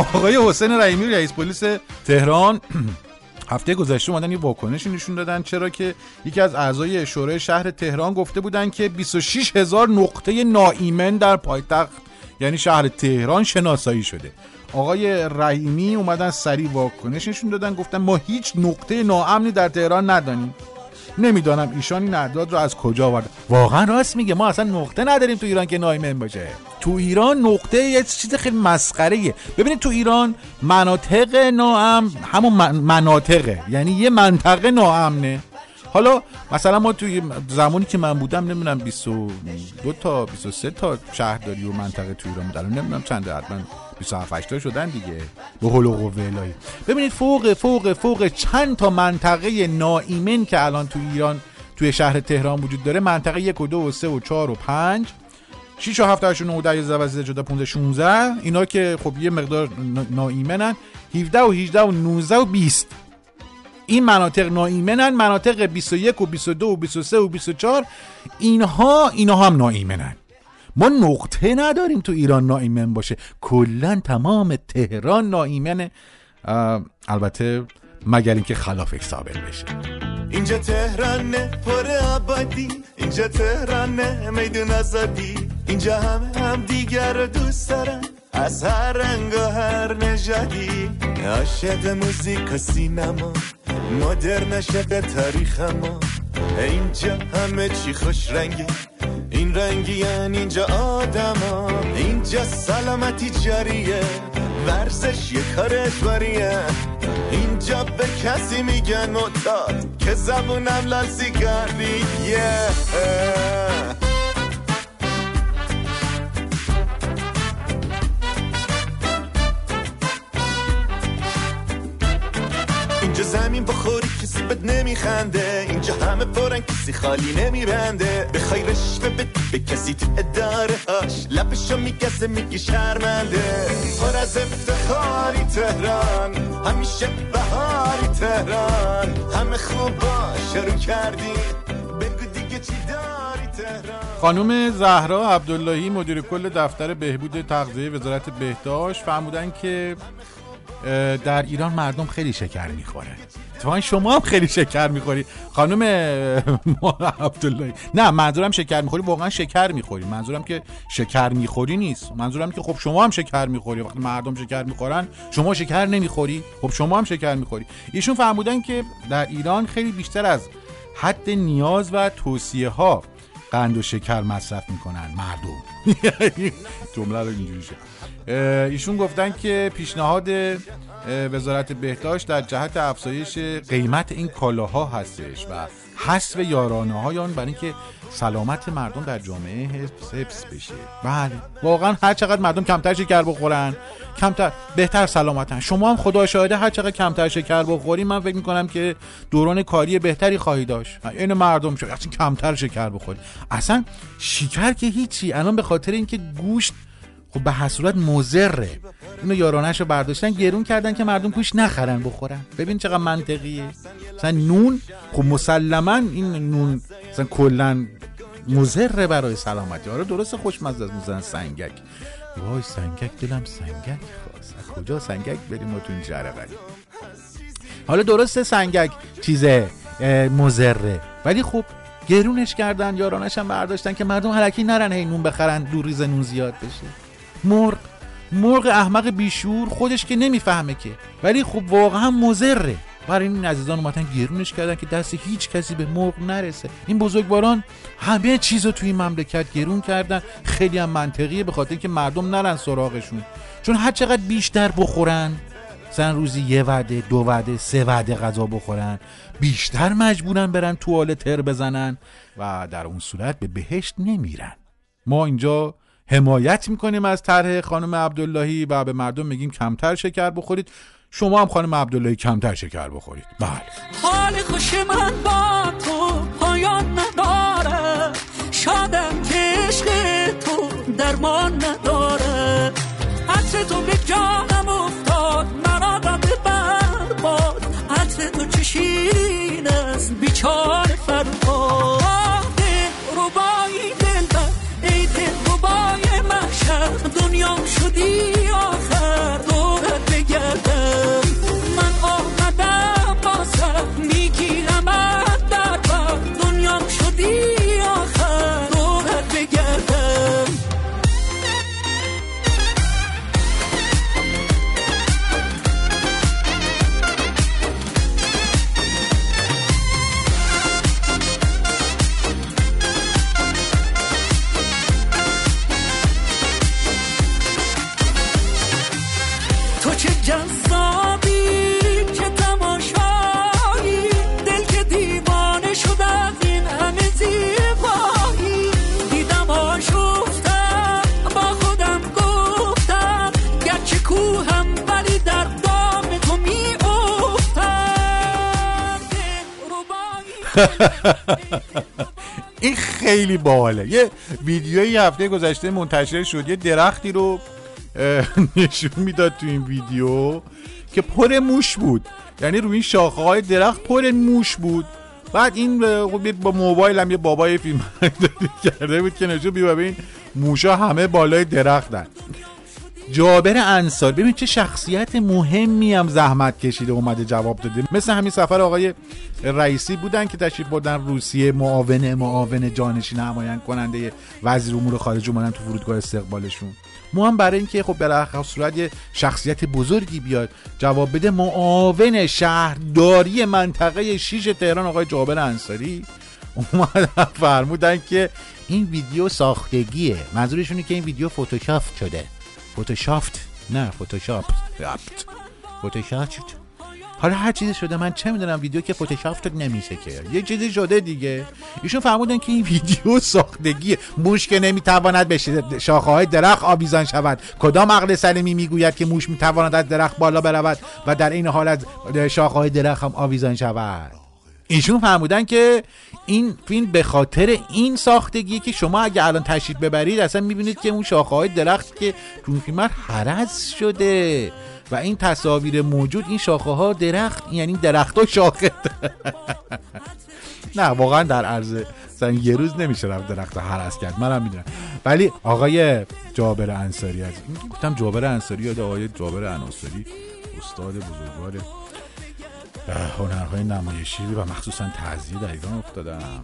آقای حسین رحیمی رئیس پلیس تهران هفته گذشته اومدن یه واکنشی نشون دادن چرا که یکی از اعضای شورای شهر تهران گفته بودن که 26 هزار نقطه ناایمن در پایتخت یعنی شهر تهران شناسایی شده. آقای رحیمی اومدن سریع واکنش نشون دادن گفتن ما هیچ نقطه ناامنی در تهران ندانیم. نمی‌دانم ایشان این اعداد رو از کجا آورد. واقعا راست میگه. ما اصلا نقطه نداریم تو ایران که نایمن باشه. تو ایران نقطه یه چیز خیلی مسخره ایه ببینید تو ایران مناطق ناامن همون من- مناطقه. یعنی یه منطقه ناامنه. حالا مثلا ما توی زمانی که من بودم نمی‌دونم 22 تا 23 تا شهرداری و منطقه تو ایران بود. الان نمی‌دونم چنده حتما 27 8 تا شدن دیگه. به هول و قوه ببینید فوق فوق فوق چند تا منطقه ناایمن که الان تو ایران توی شهر تهران وجود داره. منطقه 1 و 2 و 3 و 4 و 5 6 و 7 8 و 9 و 10 11 12 13 15 16 اینا که خب یه مقدار نا- ناایمنن 17 و 18 و 19 و 20 این مناطق ناایمنن مناطق 21 و 22 و 23 و 24 اینها اینها هم ناایمنن ما نقطه نداریم تو ایران ناایمن باشه. کلا تمام تهران ناایمنه. اه، البته مگر اینکه خلافش ثابت بشه. اینجا تهرانه پر آبادی. اینجا تهرانه میدون آزادی. اینجا همه هم دیگر رو دوست دارن از هر رنگ و هر نژادی. عاشق موزیک و سینما. مدرن عاشق تاریخ ما. اینجا همه چی خوش رنگه. این رنگی اینجا آدما. اینجا سلامتی جاریه ورزش یه کار اجباریه. اینجا به کسی میگن معتاد که زبونم لال سیگاریه اینجا زمین بخوری کسی بد نمیخنده. همه پرن کسی خالی نمیبنده. بخوای رشوه بدی به کسی تو اداره هاش. لب حرفشو میکسه میگی شرمنده. پر از افتخاری تهران همیشه بهاری تهران. همه خوب شروع کردی. بگو دیگه چی داری تهران؟ خانم زهرا عبداللهی مدیر کل دفتر بهبود تغذیه وزارت بهداشت فرمودن که در ایران مردم خیلی شکر می‌خوره. اتفاقا شما هم خیلی شکر می‌خوری. خانم اه، عبداللهی نه منظورم شکر می‌خوری واقعا شکر می‌خوری. منظورم که شکر می‌خوری نیست. منظورم که خب شما هم شکر می‌خوری. وقتی مردم شکر می‌خورن شما شکر نمی‌خوری. خب شما هم شکر می‌خوری. ایشون فرمودن که در ایران خیلی بیشتر از حد نیاز و توصیه ها قند و شکر مصرف می‌کنن مردم. جمله رو اینجوری شد. ایشون گفتن که پیشنهاد وزارت بهداشت در جهت افزایش قیمت این کالاها هستش و حذف یارانه های آن برای اینکه سلامت مردم در جامعه حفظ بشه. بله. واقعا هر چقدر مردم کمتر شکر بخورن کمتر بهتر سلامتن. شما هم خدا شاهده هر چقدر کمتر شکر بخوری من فکر می‌کنم که دوران کاری بهتری خواهی داشت. این مردم شد اصلا کمتر شکر بخوری اصلا شکر که هیچی. الان به خاطر اینکه گوشت خب به هر صورت مضره. اینو یارانش رو برداشتن گرون کردن که مردم گوش نخرن بخورن. ببین چقدر منطقیه. مثلا نون خب مسلما این نون مثلا کلا مضره برای سلامتی. آره درسته خوشمزه از مثلا سنگک. وای سنگک دلم سنگک خواست. از کجا سنگک بریم ما تو این حالا درسته سنگک چیزه اه، مضره. ولی خب گرونش کردن یارانش هم برداشتن که مردم حرکی نرن هی نون بخرن دو ریز نون زیاد بشه. مرغ. مرغ احمق بیشور خودش که نمی‌فهمه که. ولی خب واقعا مضره. برای این عزیزان اومدن گرونش کردن که دست هیچ کسی به مرغ نرسه. این بزرگواران همه چیز رو توی این مملکت گرون کردن. خیلی هم منطقیه به خاطر اینکه مردم نرن سراغشون. چون هر چقدر بیشتر بخورن مثلا روزی یه وعده دو وعده سه وعده غذا بخورن. بیشتر مجبورن برن توالت تر بزنن و در اون صورت به بهشت نمیرن. ما اینجا حمایت می‌کنیم از طرح خانم عبداللهی و به مردم میگیم کمتر شکر بخورید. شما هم خانم عبداللهی کمتر شکر بخورید. بله. حال خوش من با تو پایان نداره. شادم که عشق تو درمان نداره. عطر تو به جانم افتاد مرا داده برباد. عطر تو چه شیرین است؟ بیچاره فرهاد باحاله. یه ویدیویی هفته گذشته منتشر شد. یه درختی رو نشون می‌داد تو این ویدیو که پر موش بود. یعنی روی این شاخه های درخت پر موش بود. بعد این خب با موبایل هم یه بابای فیلم کرده بود که نشون بیا ببین موشا همه بالای درختن. جابر انصار ببین چه شخصیت مهمی هم زحمت کشیده اومده جواب داده. مثل همین سفر آقای رئیسی بودن که تشریف بردن روسیه معاون معاون جانشین نمایان کننده وزیر امور خارجه اومدن تو فرودگاه استقبالشون. ما هم برای اینکه خب بالاخره صورت یه شخصیت بزرگی بیاد جواب بده معاون شهرداری منطقه شیش تهران آقای جابر انصاری اومدن فرمودن که این ویدیو ساختگیه. منظورشونه که این ویدیو فتوشاپ شده. فتوشافت نه فتوشاپ رفت فتوشافت حالا هر چیزی شده من چه می‌دونم ویدیو که فتوشافت نمیشه که؟ یه چیزی شده دیگه. ایشون فرمودن که این ویدیو ساختگیه. موش که نمی‌تواند به شاخه های درخت آویزان شود. کدام عقل سلیمی می‌گوید که موش می‌تواند از درخت بالا برود و در این حال از شاخه های درخت هم آویزان شود؟ ایشون فرمودن که این فیلم به خاطر این ساختگی که شما اگه الان تشریف ببرید اصلا می‌بینید که اون شاخه های درخت که تو فیلم هرز شده. و این تصاویر موجود این شاخه ها درخت یعنی درخت و شاخه. نه واقعا در عرض مثلا یه روز نمیشه رفت درخت هرس کرد منم می‌دونم. ولی آقای جابر انصاری از گفتم جابر انصاری یا آقای جابر انصاری استاد بزرگوار هنرهای نمایشی و مخصوصا تعذیه در ایران افتادم.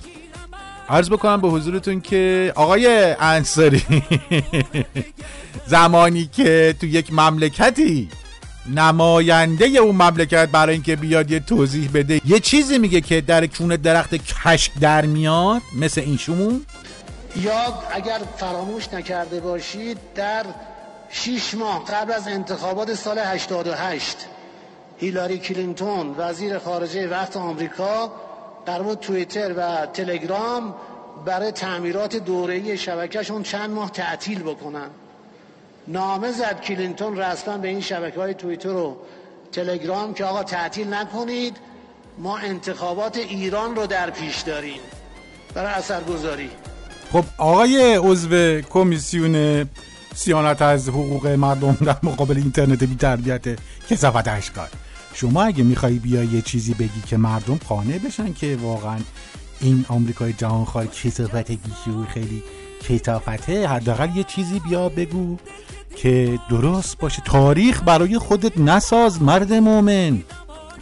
عرض بکنم به حضورتون که آقای انصاری زمانی که تو یک مملکتی نماینده اون مملکت برای اینکه بیاد یه توضیح بده یه چیزی میگه که در کون درخت کشک در میاد مثل این شمون یا اگر فراموش نکرده باشید در شیش ماه قبل از انتخابات سال 88 هیلاری کلینتون وزیر خارجه وقت آمریکا در مورد توییتر و تلگرام برای تعمیرات دوره‌ای شبکهشون چند ماه تعطیل بکنن. نامه زد کلینتون رسما به این شبکه های توییتر و تلگرام که آقا تعطیل نکنید ما انتخابات ایران رو در پیش داریم. برای اثرگذاری. خب آقای عضو کمیسیون سیانت از حقوق مردم در مقابل اینترنت بی تربیت کسافت اشکال. شما اگه می‌خوای بیای یه چیزی بگی که مردم قانع بشن که واقعا این آمریکای جهانخوار کثافت گیشی و خیلی کثافته حداقل یه چیزی بیا بگو که درست باشه. تاریخ برای خودت نساز مرد مؤمن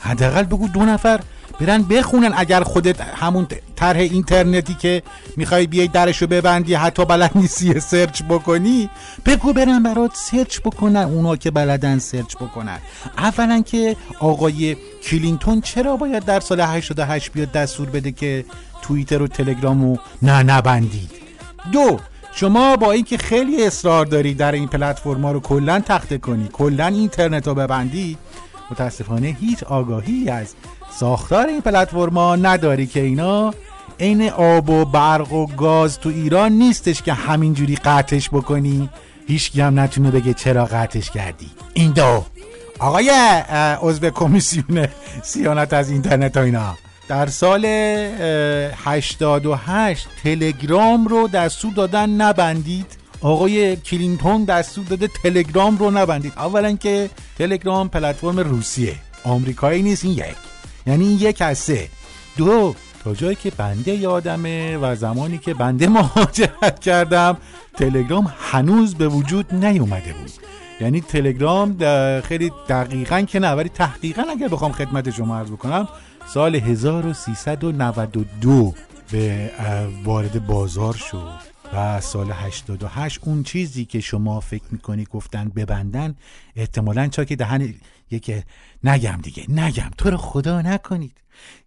حداقل بگو دو نفر برن بخونن اگر خودت همون طرح اینترنتی که می‌خوای بیای درشو ببندی حتی بلد نیستی search بکنی بگو برن برات search بکنن اونا که بلدن search بکنن. اولا که آقای کلینتون چرا باید در سال 88 بیاد دستور بده که توییتر و تلگرامو نه نبندید؟ دو شما با اینکه خیلی اصرار داری در این پلتفرما رو کلا تخته کنی کلا اینترنت رو ببندی متاسفانه هیچ آگاهی از ساختار این پلتفرما نداری که اینا عین آب و برق و گاز تو ایران نیستش که همینجوری قطعش بکنی. هیچ هم نتونه بگه چرا قطعش کردی. این دو. آقای عضو کمیسیون سیانت از اینترنت و اینا. در سال 88 تلگرام رو دستور دادن نبندید. آقای کلینتون دستور داده تلگرام رو نبندید. اولا که تلگرام پلتفرم روسیه. آمریکایی نیست این یک. یعنی یک از سه. دو تا جایی که بنده یادمه و زمانی که بنده مهاجرت کردم تلگرام هنوز به وجود نیومده بود. یعنی تلگرام خیلی دقیقا که نه ولی تحقیقا اگر بخوام خدمت شما عرض بکنم سال 1392 به وارد بازار شد. و سال 88 اون چیزی که شما فکر می‌کنی گفتن ببندن احتمالا چاک دهن یکی نگم دیگه نگم. تو رو خدا نکنید.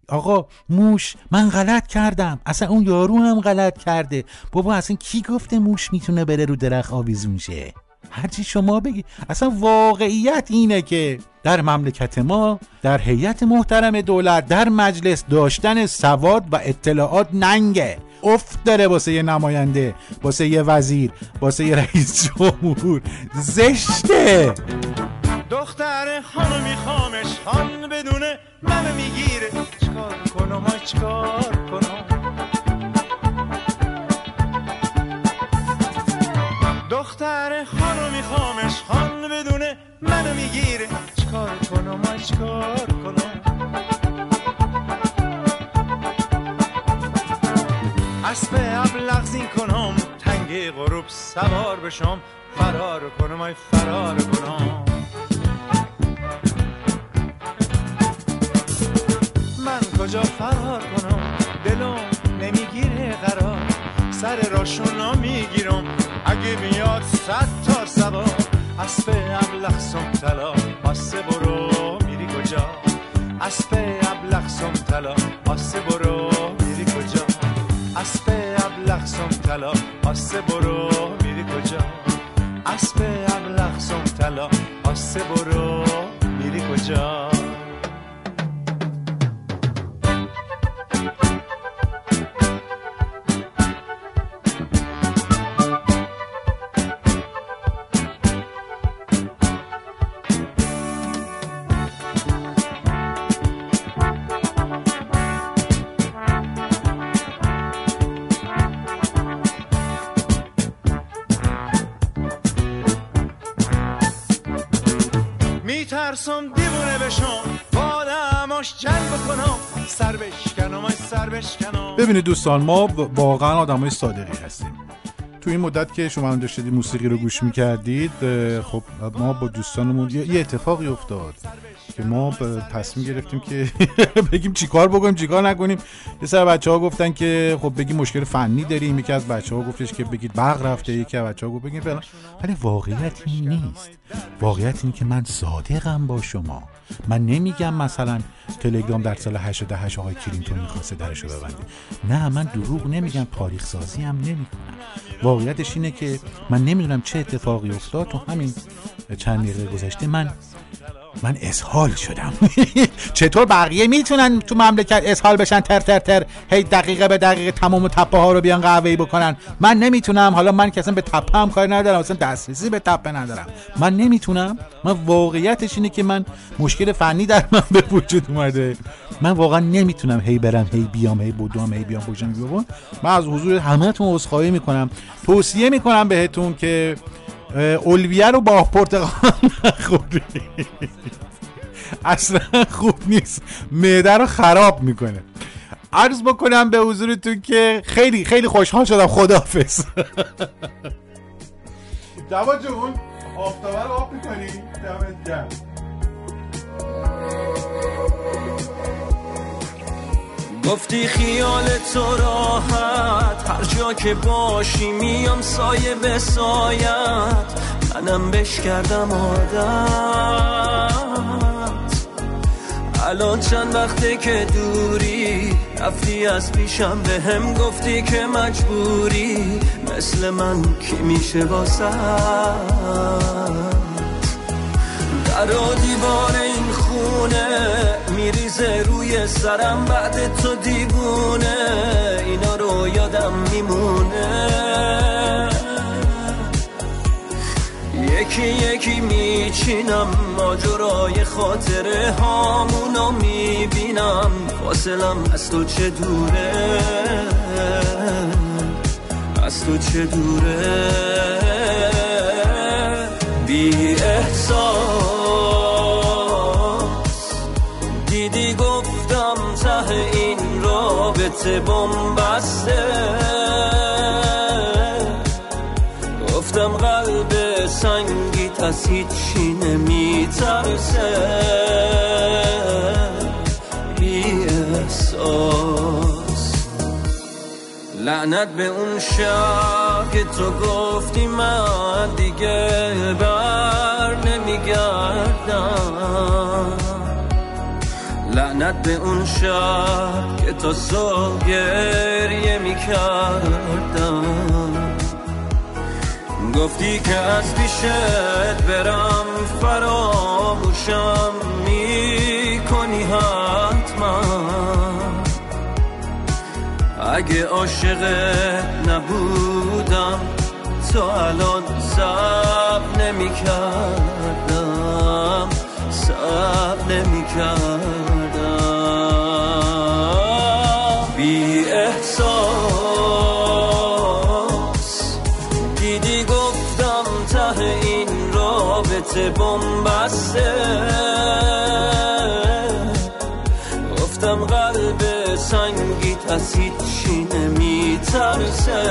آقا موش من غلط کردم. اصلا اون یارو هم غلط کرده. بابا اصلا کی گفته موش می‌تونه بره رو درخت آویزون شه؟ هرچی شما بگی. اصلا واقعیت اینه که در مملکت ما در هیئت محترم دولت در مجلس داشتن سواد و اطلاعات ننگه. افت داره واسه یه نماینده واسه یه وزیر واسه یه رئیس جمهور. زشته. دختر خانو میخوامش خان بدونه منو می‌گیره. چکار کنم؟ چکار کنم؟ دختر خانو میخوامش. خان بدونه منو می‌گیره. چکار کنم؟ های چکار کنم؟ اسب ابلغ زین کنم. تنگ غروب سوار بشم. فرار کنم ای فرار کنم. من کجا فرار کنم؟ دلم نمی‌گیره قرار. سر راشونا می‌گیرم. اگه بیاد صد تا سوار اسب ابلغ سم تلا آسه برو میری کجا؟ اسب ابلغ سم تلا آسه برو میری کجا؟ اسب ابلغ سم تلا آسه برو میری کجا؟ اسب ابلغ سم تلا آسه برو ببینید دوستان ما واقعا آدمای صادقی هستیم. تو این مدت که شما هم داشتید موسیقی رو گوش می‌کردید خب ما با دوستانمون یه اتفاقی افتاد که ما تصمیم گرفتیم که بگیم چیکار بکنیم چیکار نکنیم. یه سر بچه ها گفتن که خب بگیم مشکل فنی داریم. یکی از بچه ها گفتش که بگید برق رفته یکی از بچه ها گفت بگیم فلان. ولی واقعیت این نیست. واقعیت اینه که من صادقم با شما. من نمیگم مثلا تلگرام در سال 88 آقای کلینتون می‌خواسته درشو ببنده. نه من دروغ نمیگم تاریخ سازی هم نمی‌کنم. واقعیتش اینه که من نمی‌دونم چه اتفاقی افتاد تو همین چند دقیقه گذشته. من من اسهال شدم. چطور بقیه می‌تونن تو مملکت اسهال بشن؟ تر تر تر. هی دقیقه به دقیقه تمام تپه ها رو بیان قهوه‌ای بکنن. من نمی‌تونم. حالا من که اصلا به تپه هم کاری ندارم. اصلا دسترسی به تپه ندارم. من نمی‌تونم. من واقعیتش اینه که من مشکل فنی در من به وجود اومده. من واقعا نمی‌تونم هی برم هی بیام هی بدوم هی بیام بیام من از حضور همهتون عذرخواهی می‌کنم. توصیه می‌کنم بهتون که اولویه رو با پرتقال نخورید اصلا خوب نیست. معده رو خراب می‌کنه. عرض بکنم به حضورتون که خیلی خیلی خوشحال شدم. خداحافظ. دوا جون آفتابه رو آب می‌کنی؟ دمت گرم. گفتی خیال تو راحت. هر جا که باشی میام سایه به سایت. منم بش کردم عادت. الان چند وقته که دوری؟ رفتی از پیشم به هم گفتی که مجبوری. مثل من کی میشه واسه در دیوار این خونه میریزه روی سرم بعد تو دیوونه اینا رو یادم میمونه. یکی یکی میچینم ماجرای خاطره هامونو می‌بینم فاصلم از تو چه دوره؟ از تو چه دوره؟ بی احساس رابطه بمبسته. گفتم قلب سنگیت از هیچی نمیترسه. بی احساس. لعنت به اون شب که تو گفتی من دیگه بر نمیگردم. لعنت به اون شب که تا صبح گریه می‌کردم. گفتی که از پیشت برم فراموشم می‌کنی حتما. اگه عاشق نبودم تو الان سب نمی کردم سب نمی کردم بی احساس. دیدی گفتم ته این رابطه بمبسته. گفتم قلب سنگیت از هیچی نمیترسه.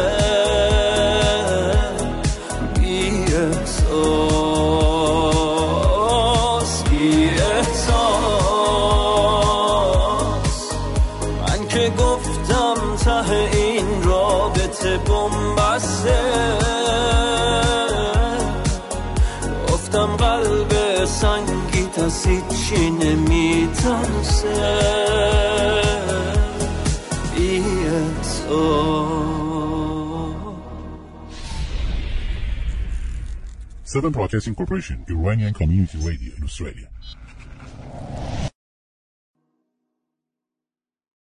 بی احساس. از هیچی نمیترسه بی احساس Seven Broadcasting Corporation, Iranian Community Radio in Australia.